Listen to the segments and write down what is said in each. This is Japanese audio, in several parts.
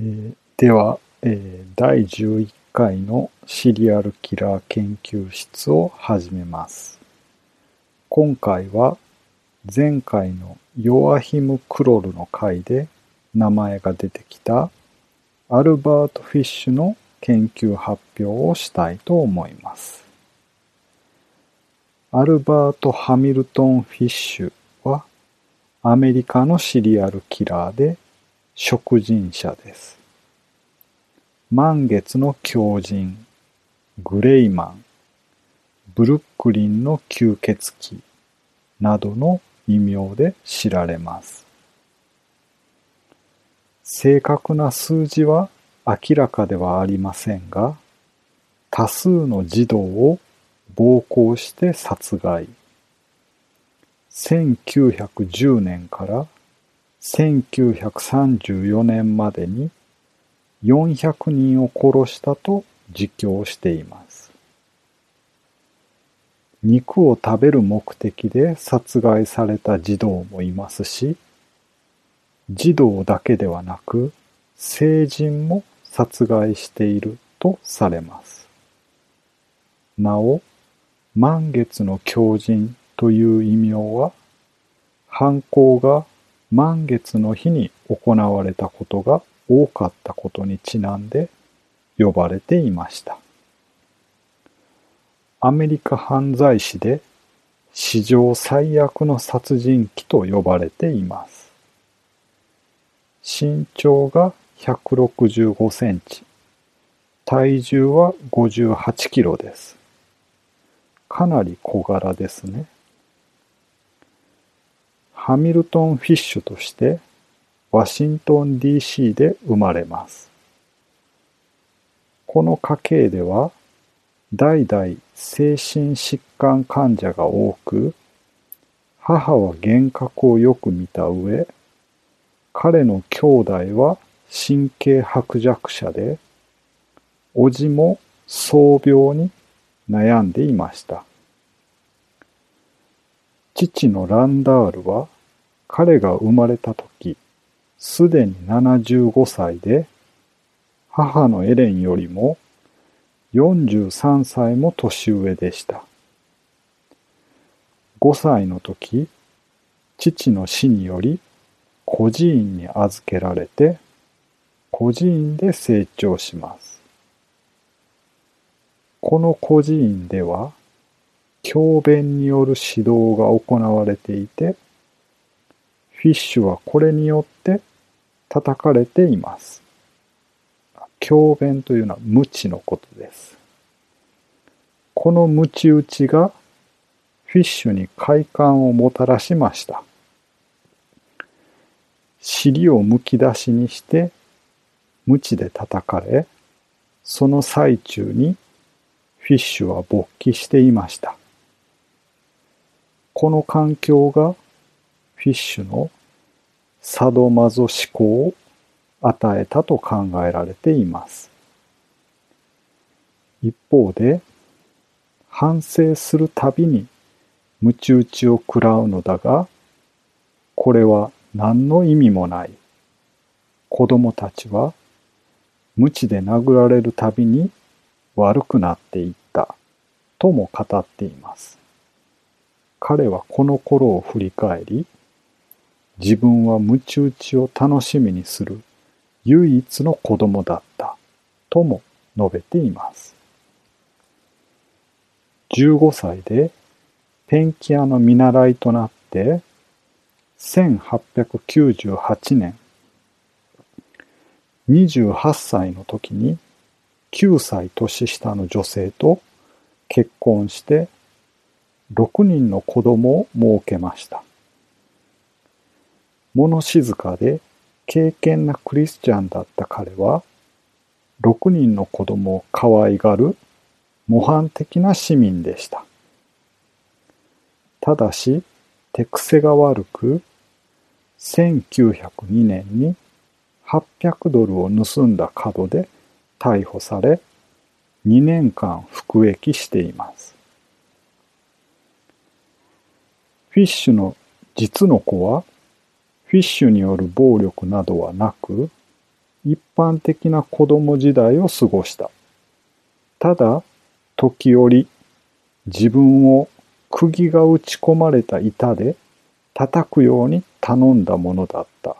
えーでは、えー第11回のシリアルキラー研究室を始めます。今回は前回のヨアヒム・クロルの回で名前が出てきたアルバート・フィッシュの研究発表をしたいと思います。アルバート・ハミルトン・フィッシュはアメリカのシリアルキラーで食人者です。満月の狂人、グレイマン、ブルックリンの吸血鬼などの異名で知られます。正確な数字は明らかではありませんが、多数の児童を暴行して殺害。1910年から1934年までに400人を殺したと自供しています。肉を食べる目的で殺害された児童もいますし、児童だけではなく成人も殺害しているとされます。なお、満月の狂人という異名は、犯行が満月の日に行われたことが多かったことにちなんで呼ばれていました。アメリカ犯罪史で史上最悪の殺人鬼と呼ばれています。身長が165センチ、体重は58キロです。かなり小柄ですね。ハミルトン・フィッシュとしてワシントン DC で生まれます。この家系では代々精神疾患患者が多く、母は幻覚をよく見た上、彼の兄弟は神経薄弱者で、叔父も創病に悩んでいました。父のランダールは彼が生まれた時、すでに75歳で、母のエレンよりも43歳も年上でした。5歳の時、父の死により孤児院に預けられて、孤児院で成長します。この孤児院では、教鞭による指導が行われていて、フィッシュはこれによって叩かれています。教鞭というのは無知のことです。この無知打ちがフィッシュに快感をもたらしました。尻をむき出しにして無知で叩かれ、その最中にフィッシュは勃起していました。この環境がフィッシュのサドマゾ思考を与えたと考えられています。一方で、反省するたびに鞭打ちを食らうのだが、これは何の意味もない。子供たちは、鞭で殴られるたびに悪くなっていった、とも語っています。彼はこの頃を振り返り、自分は鞭打ちを楽しみにする唯一の子供だった、とも述べています。15歳でペンキ屋の見習いとなって、1898年、28歳の時に9歳年下の女性と結婚して6人の子供を設けました。物静かで敬虔なクリスチャンだった彼は、6人の子供を可愛がる模範的な市民でした。ただし、手癖が悪く、1902年に800ドルを盗んだ角で逮捕され、2年間服役しています。フィッシュの実の子は、フィッシュによる暴力などはなく、一般的な子供時代を過ごした。ただ、時折、自分を釘が打ち込まれた板で叩くように頼んだものだった。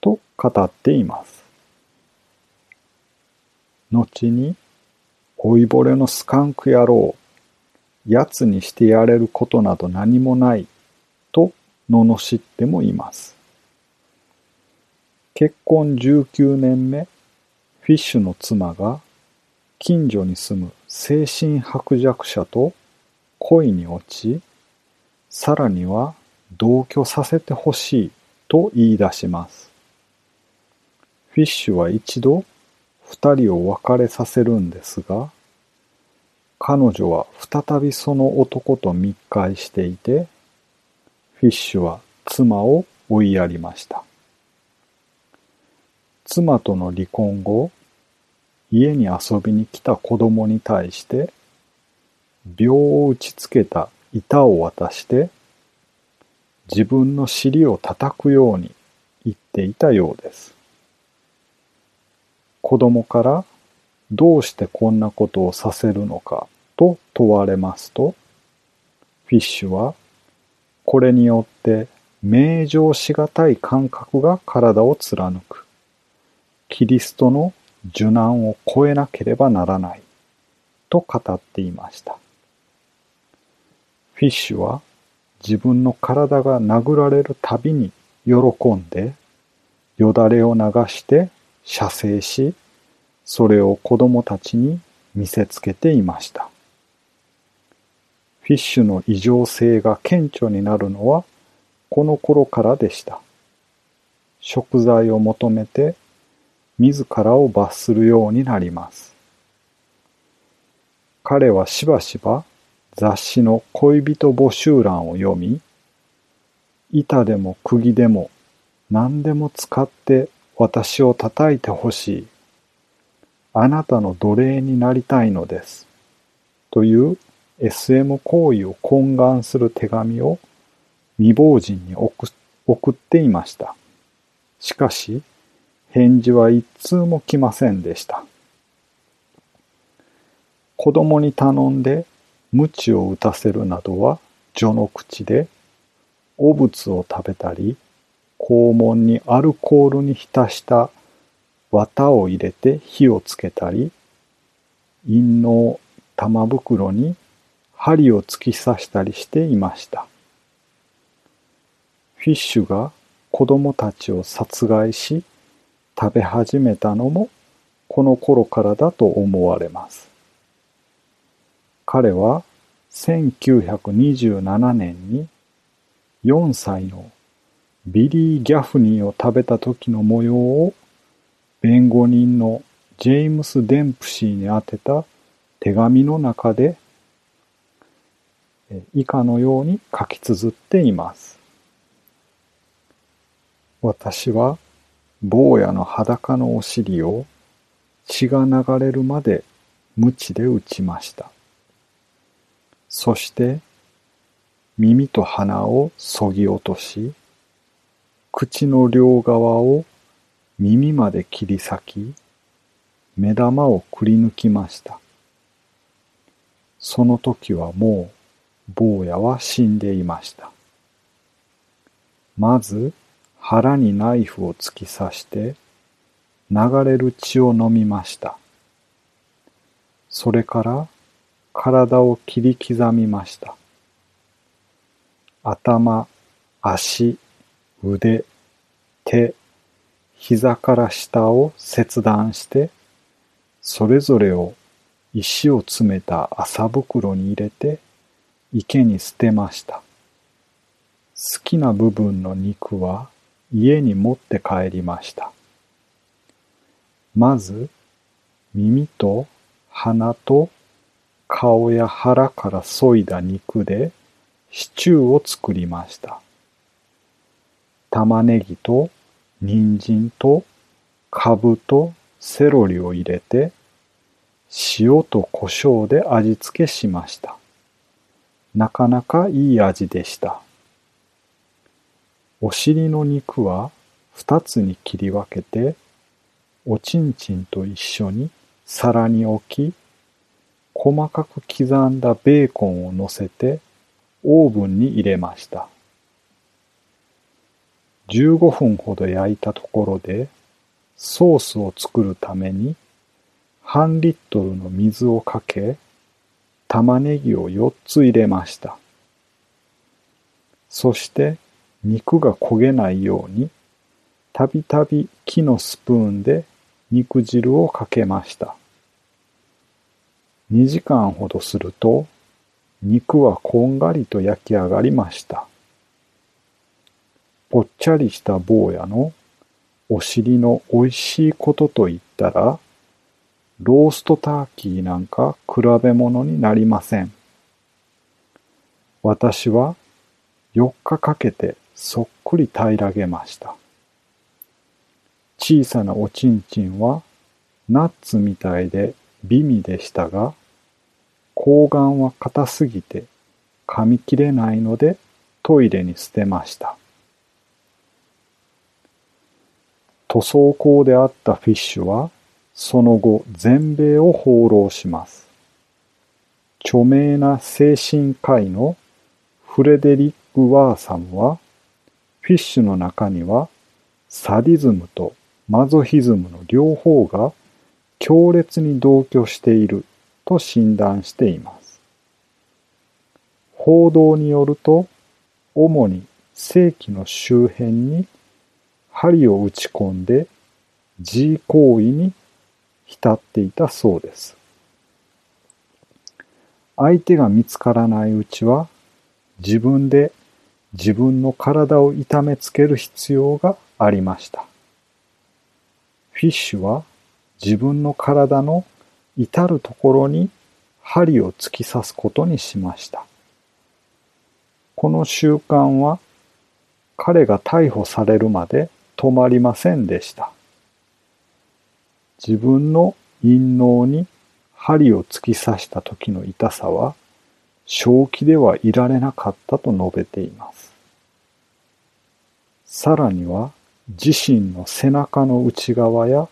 と語っています。後に、老いぼれのスカンク野郎、奴にしてやれることなど何もない、と罵ってもいます。結婚19年目、フィッシュの妻が近所に住む精神薄弱者と恋に落ち、さらには同居させてほしいと言い出します。フィッシュは一度二人を別れさせるんですが、彼女は再びその男と密会していて、フィッシュは妻を追いやりました。妻との離婚後、家に遊びに来た子供に対して、秒を打ちつけた板を渡して、自分の尻を叩くように言っていたようです。子供からどうしてこんなことをさせるのかと問われますと、フィッシュはこれによって名状しがたい感覚が体を貫く。キリストの受難を超えなければならないと語っていました。フィッシュは自分の体が殴られるたびに喜んでよだれを流して射精し、それを子供たちに見せつけていました。フィッシュの異常性が顕著になるのはこの頃からでした。食材を求めて自らを罰するようになります。彼はしばしば雑誌の恋人募集欄を読み、板でも釘でも何でも使って私を叩いてほしい。あなたの奴隷になりたいのです。という SM 行為を懇願する手紙を未亡人に送っていました。しかし、返事は一通も来ませんでした。子供に頼んで鞭を打たせるなどは序の口で、汚物を食べたり、肛門にアルコールに浸した綿を入れて火をつけたり、陰嚢玉袋に針を突き刺したりしていました。フィッシュが子供たちを殺害し、食べ始めたのもこの頃からだと思われます。彼は1927年に4歳のビリー・ギャフニーを食べた時の模様を弁護人のジェームス・デンプシーに宛てた手紙の中で以下のように書き綴っています。私は坊やの裸のお尻を血が流れるまで鞭で打ちました。そして耳と鼻をそぎ落とし、口の両側を耳まで切り裂き、目玉をくり抜きました。その時はもう坊やは死んでいました。まず腹にナイフを突き刺して流れる血を飲みました。それから体を切り刻みました。頭、足、腕、手、膝から下を切断して、それぞれを石を詰めた麻袋に入れて池に捨てました。好きな部分の肉は家に持って帰りました。まず、耳と鼻と顔や腹から削いだ肉でシチューを作りました。玉ねぎと人参とカブとセロリを入れて塩と胡椒で味付けしました。なかなかいい味でした。お尻の肉は二つに切り分けて、おちんちんと一緒に皿に置き、細かく刻んだベーコンを乗せてオーブンに入れました。15分ほど焼いたところで、ソースを作るために半リットルの水をかけ、玉ねぎを4つ入れました。そして肉が焦げないように、たびたび木のスプーンで肉汁をかけました。2時間ほどすると、肉はこんがりと焼き上がりました。ぽっちゃりした坊やのお尻の美味しいことと言ったら、ローストターキーなんか比べ物になりません。私は4日かけてそっくり平らげました。小さなおちんちんはナッツみたいで美味でしたが、睾丸は硬すぎて噛み切れないのでトイレに捨てました。塗装工であったフィッシュはその後全米を放浪します。著名な精神科医のフレデリック・ワーサムはフィッシュの中にはサディズムとマゾヒズムの両方が強烈に同居していると診断しています。報道によると、主に正規の周辺に針を打ち込んで G 行為に浸っていたそうです。相手が見つからないうちは自分で自分の体を痛めつける必要がありました。フィッシュは自分の体の至るところに針を突き刺すことにしました。この習慣は彼が逮捕されるまで止まりませんでした。自分の陰嚢に針を突き刺した時の痛さは正気ではいられなかったと述べています。さらには自身の背中の内側や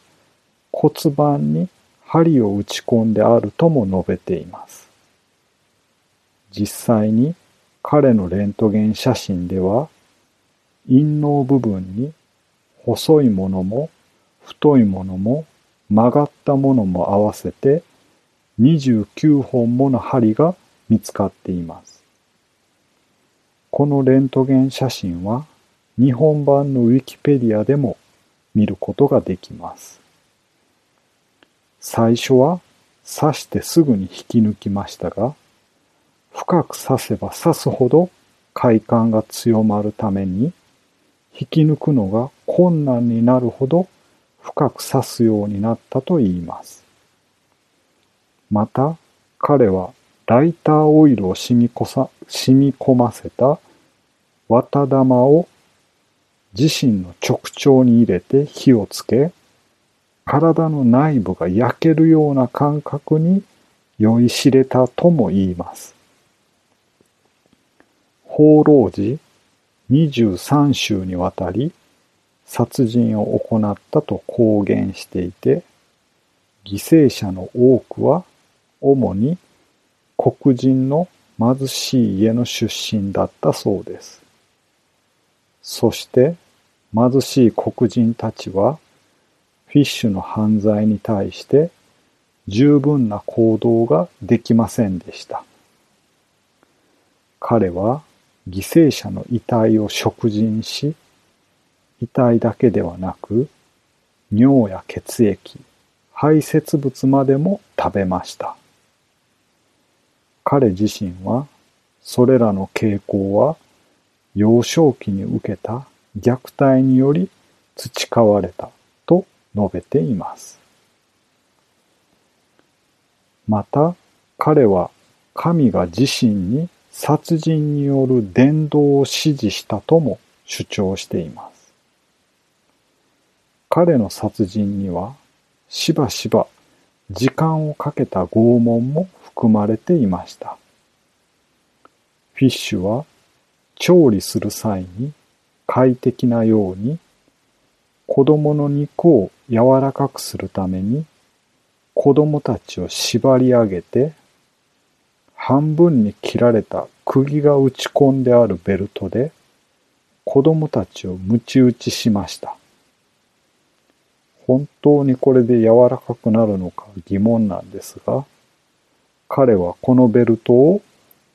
骨盤に針を打ち込んであるとも述べています。実際に彼のレントゲン写真では陰嚢部分に細いものも太いものも曲がったものも合わせて29本もの針が見つかっています。このレントゲン写真は日本版のウィキペディアでも見ることができます。最初は刺してすぐに引き抜きましたが、深く刺せば刺すほど快感が強まるために、引き抜くのが困難になるほど深く刺すようになったと言います。また、彼はライターオイルを染みこさ染み込ませた綿玉を自身の直腸に入れて火をつけ、体の内部が焼けるような感覚に酔いしれたとも言います。放浪時23週にわたり殺人を行ったと公言していて、犠牲者の多くは主に黒人の貧しい家の出身だったそうです。そして貧しい黒人たちはフィッシュの犯罪に対して十分な行動ができませんでした。彼は犠牲者の遺体を食人し、遺体だけではなく、尿や血液、排泄物までも食べました。彼自身は、それらの傾向は、幼少期に受けた虐待により培われたと述べています。また、彼は神が自身に殺人による伝道を指示したとも主張しています。彼の殺人にはしばしば時間をかけた拷問も含まれていました。フィッシュは調理する際に快適なように子供の肉を柔らかくするために子供たちを縛り上げて半分に切られた釘が打ち込んであるベルトで子供たちを鞭打ちしました。本当にこれで柔らかくなるのか疑問なんですが、彼はこのベルトを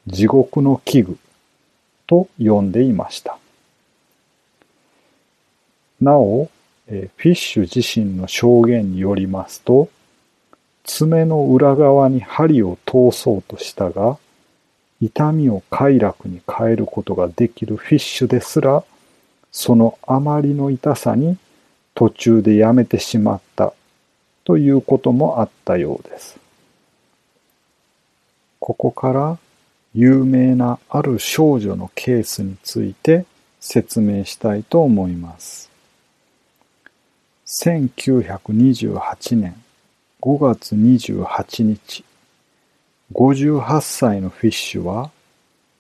地獄の器具と呼んでいました。なお、フィッシュ自身の証言によりますと、爪の裏側に針を通そうとしたが、痛みを快楽に変えることができるフィッシュですら、そのあまりの痛さに途中でやめてしまったということもあったようです。ここから有名なある少女のケースについて説明したいと思います。1928年5月28日、58歳のフィッシュは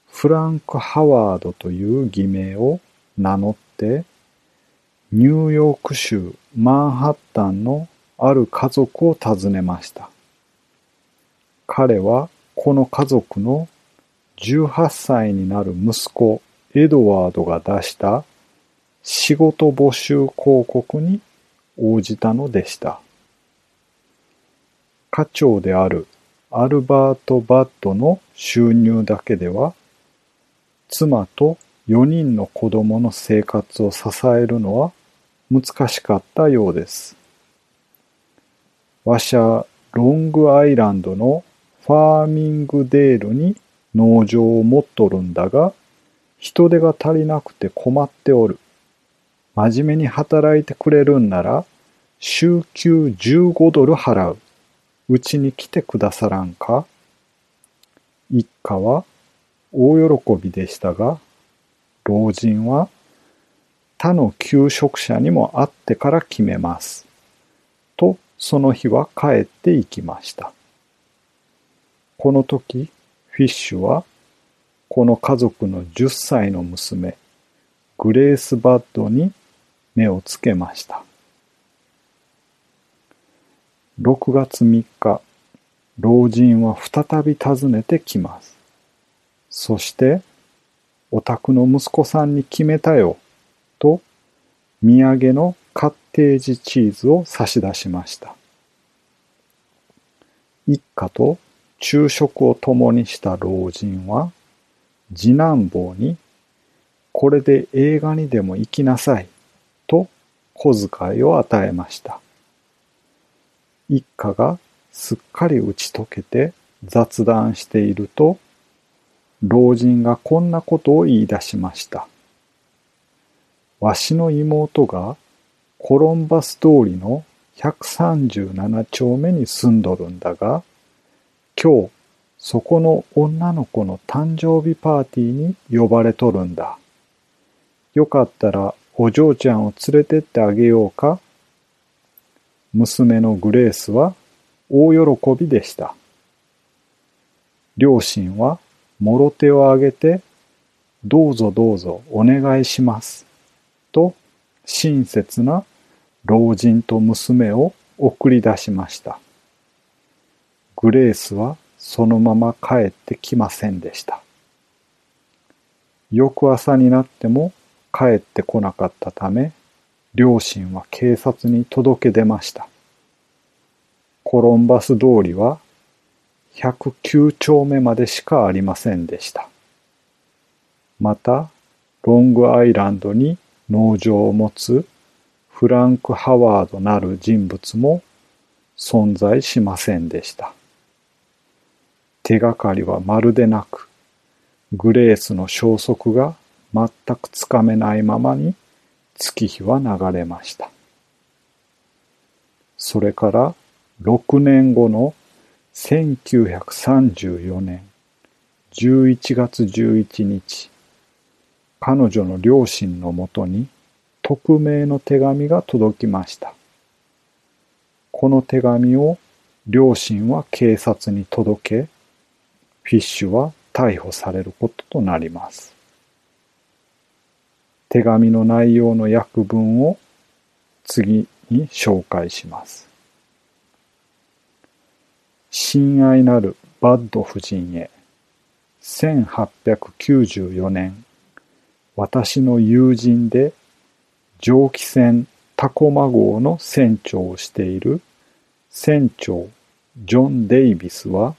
フランク・ハワードという偽名を名乗ってニューヨーク州マンハッタンのある家族を訪ねました。彼はこの家族の18歳になる息子エドワードが出した仕事募集広告に応じたのでした。課長であるアルバート・バッドの収入だけでは妻と4人の子供の生活を支えるのは難しかったようです。わしゃロングアイランドのファーミングデールに農場を持っとるんだが、人手が足りなくて困っておる。真面目に働いてくれるんなら、週休15ドル払う。うちに来てくださらんか？一家は大喜びでしたが、老人は他の求職者にも会ってから決めます。と、その日は帰っていきました。この時、フィッシュは、この家族の10歳の娘、グレース・バッドに目をつけました。6月3日、老人は再び訪ねてきます。そして、お宅の息子さんに決めたよ。と土産のカッテージチーズを差し出しました。一家と昼食を共にした老人は次男坊にこれで映画にでも行きなさいと小遣いを与えました。一家がすっかり打ち解けて雑談していると老人がこんなことを言い出しました。わしの妹がコロンバス通りの137丁目に住んどるんだが、今日そこの女の子の誕生日パーティーに呼ばれとるんだ。よかったらお嬢ちゃんを連れてってあげようか娘のグレースは大喜びでした。両親はもろ手を挙げて、どうぞどうぞお願いします。と親切な老人と娘を送り出しました。グレースはそのまま帰ってきませんでした。翌朝になっても帰ってこなかったため、両親は警察に届け出ました。コロンバス通りは109丁目までしかありませんでした。また、ロングアイランドに農場を持つフランク・ハワードなる人物も存在しませんでした。手がかりはまるでなく、グレースの消息が全くつかめないままに月日は流れました。それから6年後の1934年11月11日、彼女の両親のもとに匿名の手紙が届きました。この手紙を両親は警察に届け、フィッシュは逮捕されることとなります。手紙の内容の訳文を次に紹介します。親愛なるバッド夫人へ、1894年、私の友人で蒸気船タコマ号の船長をしている船長ジョン・デイビスは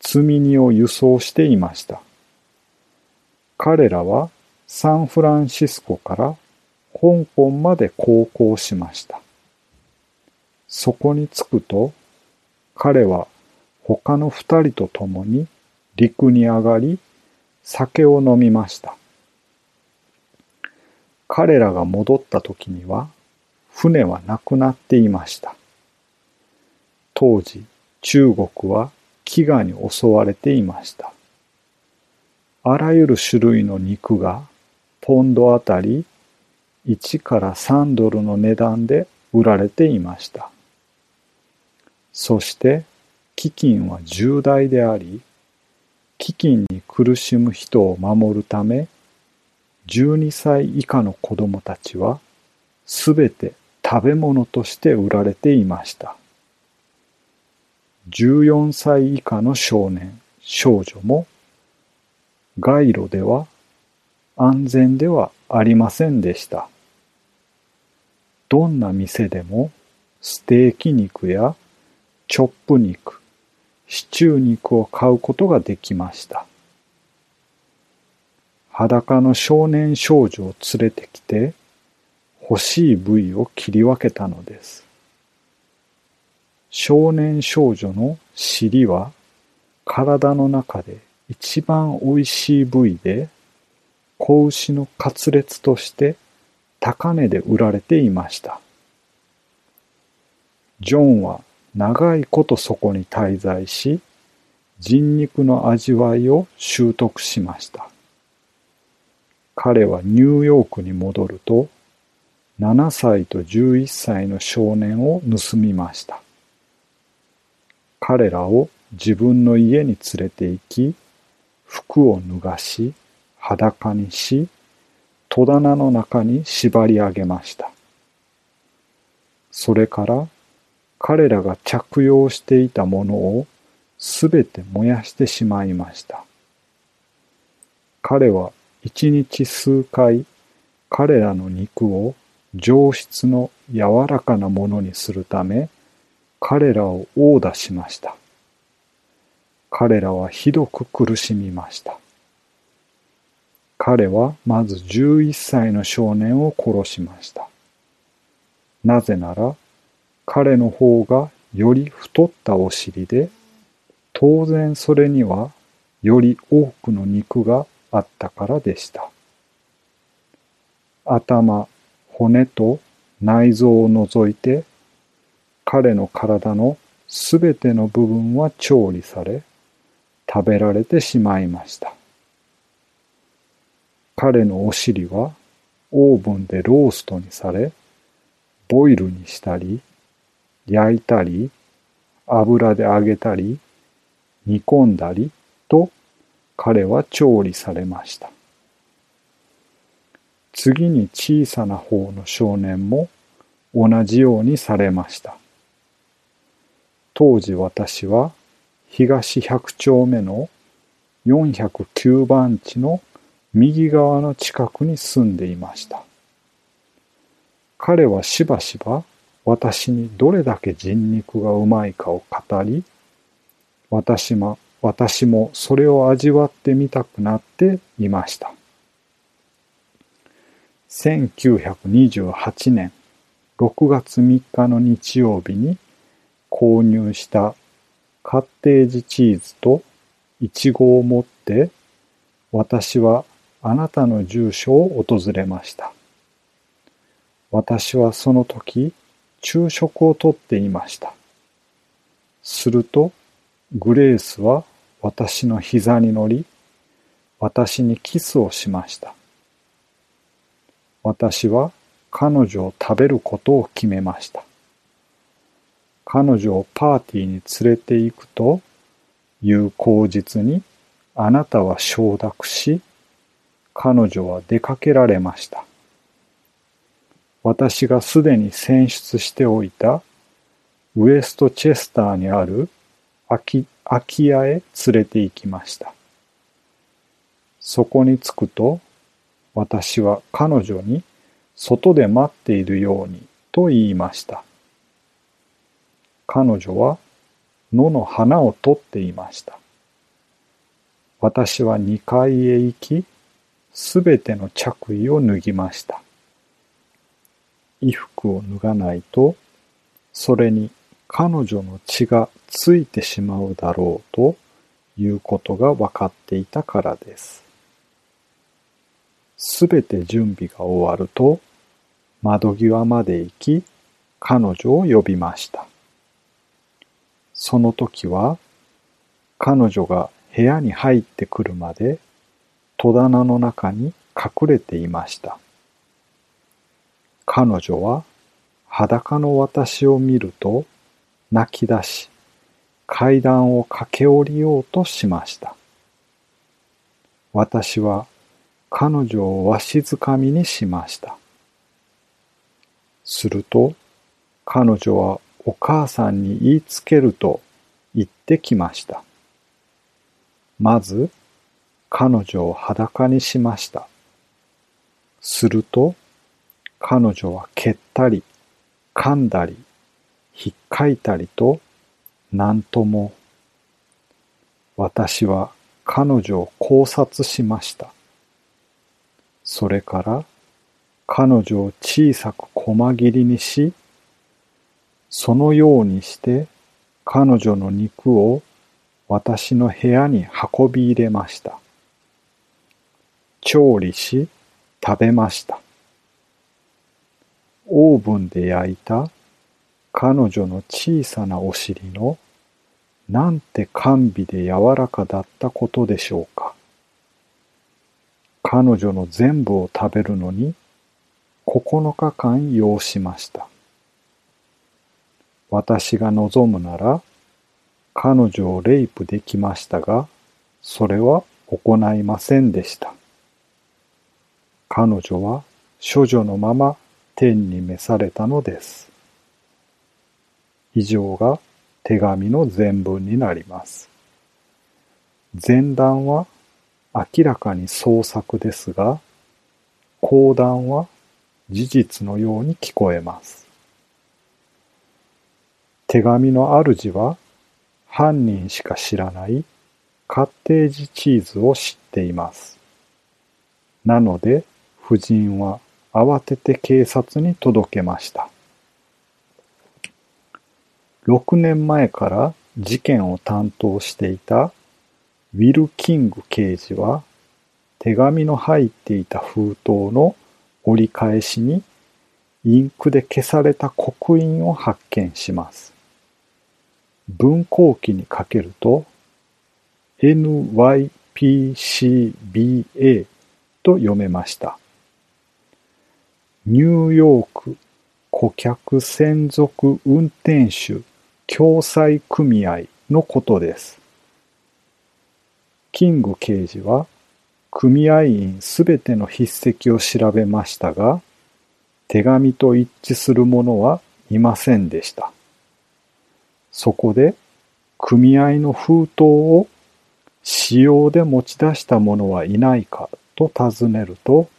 積み荷を輸送していました。彼らはサンフランシスコから香港まで航行しました。そこに着くと彼は他の二人と共に陸に上がり酒を飲みました。彼らが戻った時には船はなくなっていました。当時中国は飢餓に襲われていました。あらゆる種類の肉がポンドあたり1から3ドルの値段で売られていました。そして飢饉は重大であり、飢饉に苦しむ人を守るため、12歳以下の子供たちはすべて食べ物として売られていました。14歳以下の少年、少女も街路では安全ではありませんでした。どんな店でもステーキ肉やチョップ肉、シチュー肉を買うことができました。裸の少年少女を連れてきて欲しい部位を切り分けたのです。少年少女の尻は体の中で一番美味しい部位で子牛のカツレツとして高値で売られていました。ジョンは長いことそこに滞在し、人肉の味わいを習得しました。彼はニューヨークに戻ると、7歳と11歳の少年を盗みました。彼らを自分の家に連れて行き、服を脱がし、裸にし、戸棚の中に縛り上げました。それから彼らが着用していたものをすべて燃やしてしまいました。彼は一日数回彼らの肉を上質の柔らかなものにするため彼らを殴打しました。彼らはひどく苦しみました。彼はまず11歳の少年を殺しました。なぜなら彼の方がより太ったお尻で、当然それにはより多くの肉があったからでした。頭、骨と内臓を除いて、彼の体のすべての部分は調理され、食べられてしまいました。彼のお尻はオーブンでローストにされ、ボイルにしたり、焼いたり、油で揚げたり、煮込んだりと彼は調理されました。次に小さな方の少年も同じようにされました。当時私は東百丁目の409番地の右側の近くに住んでいました。彼はしばしば私にどれだけ人肉がうまいかを語り、私も、私もそれを味わってみたくなっていました。1928年6月3日の日曜日に購入したカッテージチーズとイチゴを持って私はあなたの住所を訪れました。私はその時昼食をとっていました。すると、グレースは私の膝に乗り、私にキスをしました。私は彼女を食べることを決めました。彼女をパーティーに連れて行くという口実にあなたは承諾し、彼女は出かけられました。私がすでに選出しておいたウエストチェスターにある空き空き家へ連れて行きました。そこに着くと私は彼女に外で待っているようにと言いました。彼女は野の花を取っていました。私は二階へ行き、すべての着衣を脱ぎました。衣服を脱がないと、それに彼女の血がついてしまうだろうということが分かっていたからです。すべて準備が終わると、窓際まで行き、彼女を呼びました。その時は、彼女が部屋に入ってくるまで戸棚の中に隠れていました。彼女は裸の私を見ると泣き出し、階段を駆け下りようとしました。私は彼女をわしづかみにしました。すると、彼女はお母さんに言いつけると言ってきました。まず、彼女を裸にしました。すると、彼女は蹴ったり、噛んだり、ひっかいたりと、なんとも。私は彼女を考察しました。それから彼女を小さく細切りにし、そのようにして彼女の肉を私の部屋に運び入れました。調理し食べました。オーブンで焼いた彼女の小さなお尻のなんて甘美で柔らかだったことでしょうか。彼女の全部を食べるのに9日間要しました。私が望むなら彼女をレイプできましたが、それは行いませんでした。彼女は処女のまま天に召されたのです。以上が手紙の全文になります。前段は明らかに創作ですが、後段は事実のように聞こえます。手紙の主は犯人しか知らないカッテージチーズを知っています。なので夫人は慌てて警察に届けました。6年前から事件を担当していたウィル・キング刑事は手紙の入っていた封筒の折り返しにインクで消された刻印を発見します。文庫機にかけると NYPCBA と読めました。ニューヨーク顧客専属運転手共済組合のことです。キング刑事は組合員すべての筆跡を調べましたが、手紙と一致するものはいませんでした。そこで、組合の封筒を使用で持ち出した者はいないかと尋ねると、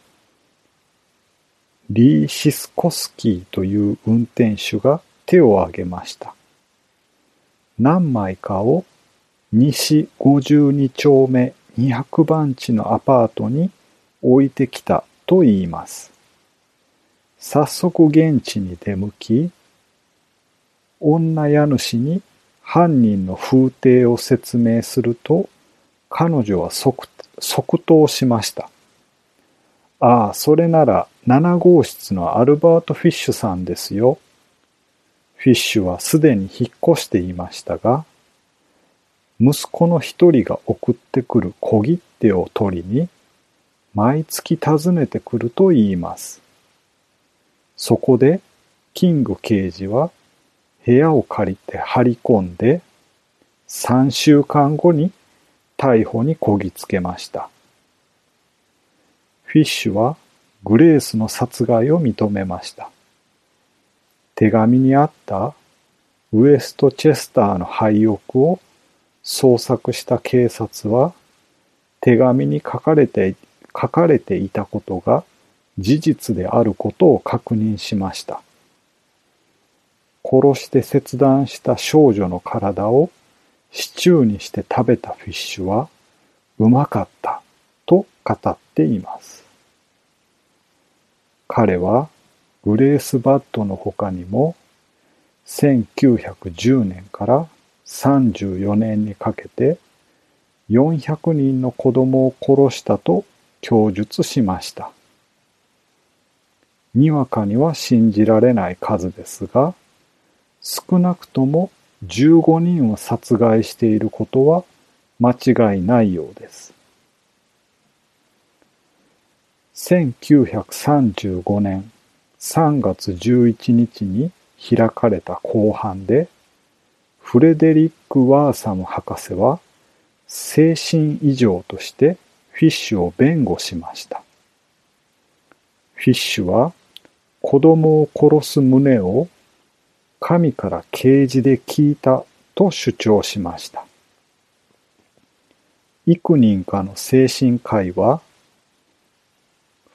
リー・シスコスキーという運転手が手を挙げました。何枚かを西52丁目200番地のアパートに置いてきたと言います。早速現地に出向き、女家主に犯人の風景を説明すると、彼女は即即答しました。ああ、それなら7号室のアルバート・フィッシュさんですよ。フィッシュはすでに引っ越していましたが、息子の一人が送ってくる小切手を取りに、毎月訪ねてくると言います。そこで、キング刑事は部屋を借りて張り込んで、3週間後に逮捕にこぎつけました。フィッシュはグレースの殺害を認めました。手紙にあったウエストチェスターの廃屋を捜索した警察は手紙に書かれて書かれていたことが事実であることを確認しました。殺して切断した少女の体をシチューにして食べたフィッシュはうまかったと語っています。彼はグレースバッドの他にも1910年から34年にかけて400人の子供を殺したと供述しました。にわかには信じられない数ですが、少なくとも15人を殺害していることは間違いないようです。1935年3月11日に開かれた公判で、フレデリック・ワーサム博士は精神異常としてフィッシュを弁護しました。フィッシュは子供を殺す旨を神から啓示で聞いたと主張しました。幾人かの精神科医は、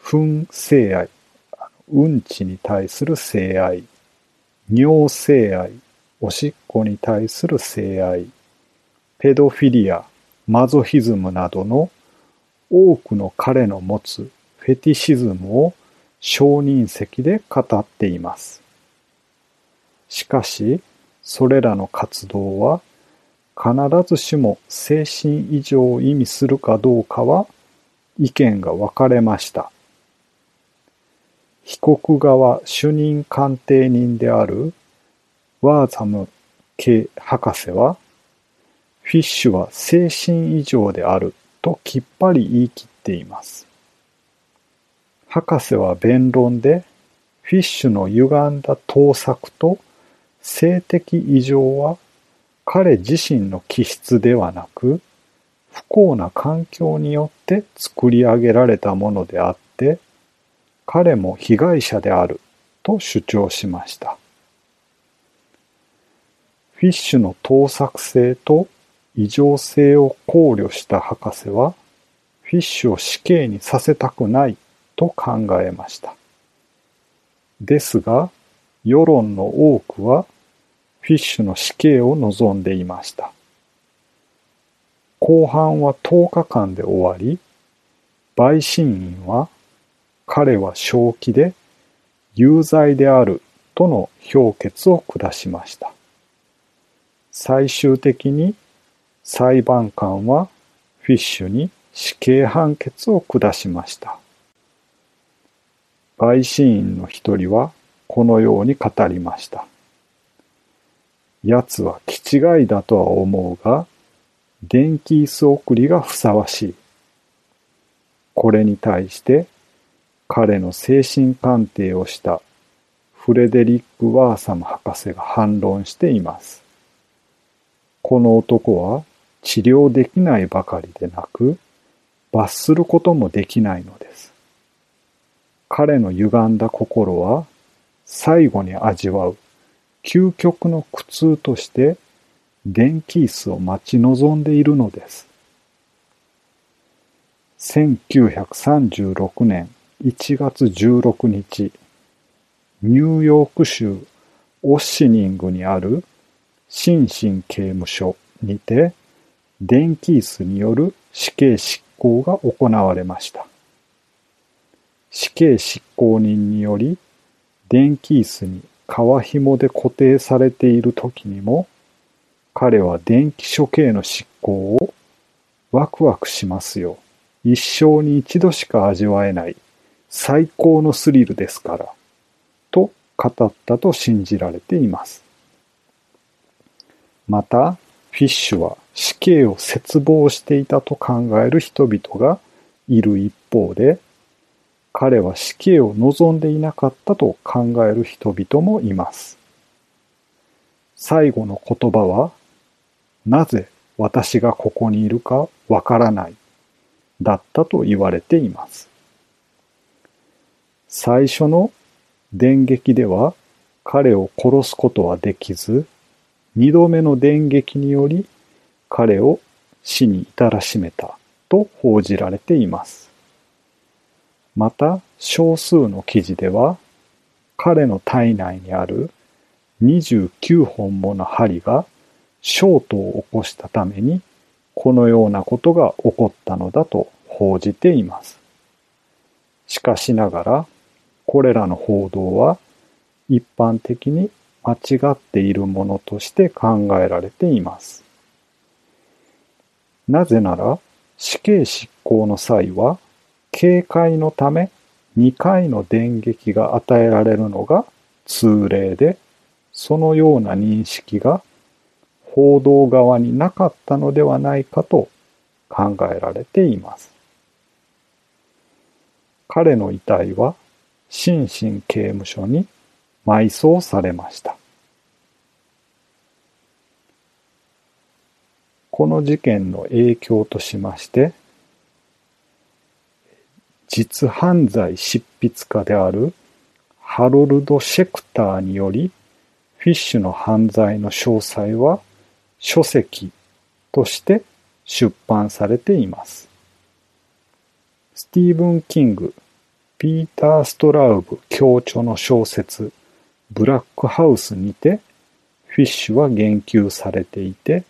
憤性愛、うんちに対する性愛、尿性愛、おしっこに対する性愛、ペドフィリア、マゾヒズムなどの多くの彼の持つフェティシズムを承認席で語っています。しかし、それらの活動は必ずしも精神異常を意味するかどうかは意見が分かれました。被告側主任鑑定人であるワーザム系博士は、フィッシュは精神異常であるときっぱり言い切っています。博士は弁論で、フィッシュの歪んだ盗作と性的異常は彼自身の気質ではなく、不幸な環境によって作り上げられたものであって、彼も被害者であると主張しました。フィッシュの盗作性と異常性を考慮した博士は、フィッシュを死刑にさせたくないと考えました。ですが、世論の多くは、フィッシュの死刑を望んでいました。後半は10日間で終わり、陪審員は、彼は正気で有罪であるとの評決を下しました。最終的に裁判官はフィッシュに死刑判決を下しました。陪審員の一人はこのように語りました。奴は気違いだとは思うが、電気椅子送りがふさわしい。これに対して彼の精神鑑定をしたフレデリック・ワーサム博士が反論しています。この男は治療できないばかりでなく、罰することもできないのです。彼の歪んだ心は、最後に味わう究極の苦痛として、電気椅子を待ち望んでいるのです。1936年1月16日、ニューヨーク州オッシニングにある新進刑務所にて、電気椅子による死刑執行が行われました。死刑執行人により、電気椅子に皮紐で固定されている時にも、彼は電気処刑の執行をワクワクしますよ。一生に一度しか味わえない最高のスリルですから、と語ったと信じられています。また、フィッシュは死刑を切望していたと考える人々がいる一方で、彼は死刑を望んでいなかったと考える人々もいます。最後の言葉は、なぜ私がここにいるかわからない、だったと言われています。最初の電撃では、彼を殺すことはできず、二度目の電撃により彼を死に至らしめたと報じられています。また、少数の記事では、彼の体内にある29本もの針がショートを起こしたために、このようなことが起こったのだと報じています。しかしながら、これらの報道は一般的に間違っているものとして考えられています。なぜなら、死刑執行の際は、警戒のため2回の電撃が与えられるのが通例で、そのような認識が報道側になかったのではないかと考えられています。彼の遺体は心身刑務所に埋葬されました。この事件の影響としまして、実犯罪執筆家であるハロルド・シェクターにより、フィッシュの犯罪の詳細は書籍として出版されています。スティーブン・キング、ピーター・ストラウブ共著の小説ブラックハウスにてフィッシュは言及されていて、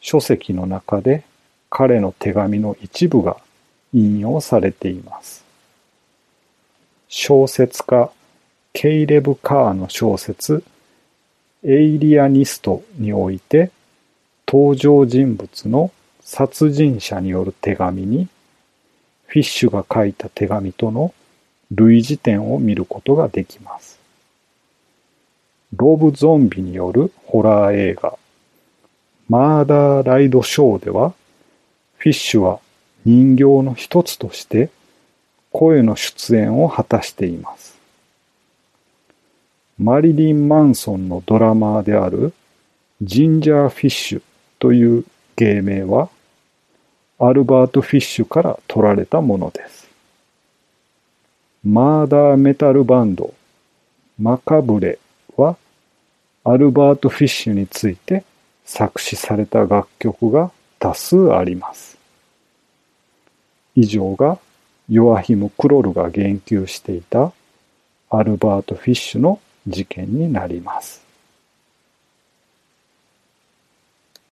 書籍の中で彼の手紙の一部が引用されています。小説家ケイレブ・カーの小説エイリアニストにおいて登場人物の殺人者による手紙にフィッシュが書いた手紙との類似点を見ることができます。ロブ・ゾンビによるホラー映画マーダー・ライド・ショーではフィッシュは人形の一つとして声の出演を果たしています。マリリン・マンソンのドラマーであるジンジャー・フィッシュという芸名はアルバート・フィッシュから取られたものです。マーダーメタルバンドマカブレはアルバート・フィッシュについて作詞された楽曲が多数あります。以上がヨアヒム・クロルが言及していたアルバート・フィッシュの事件になります。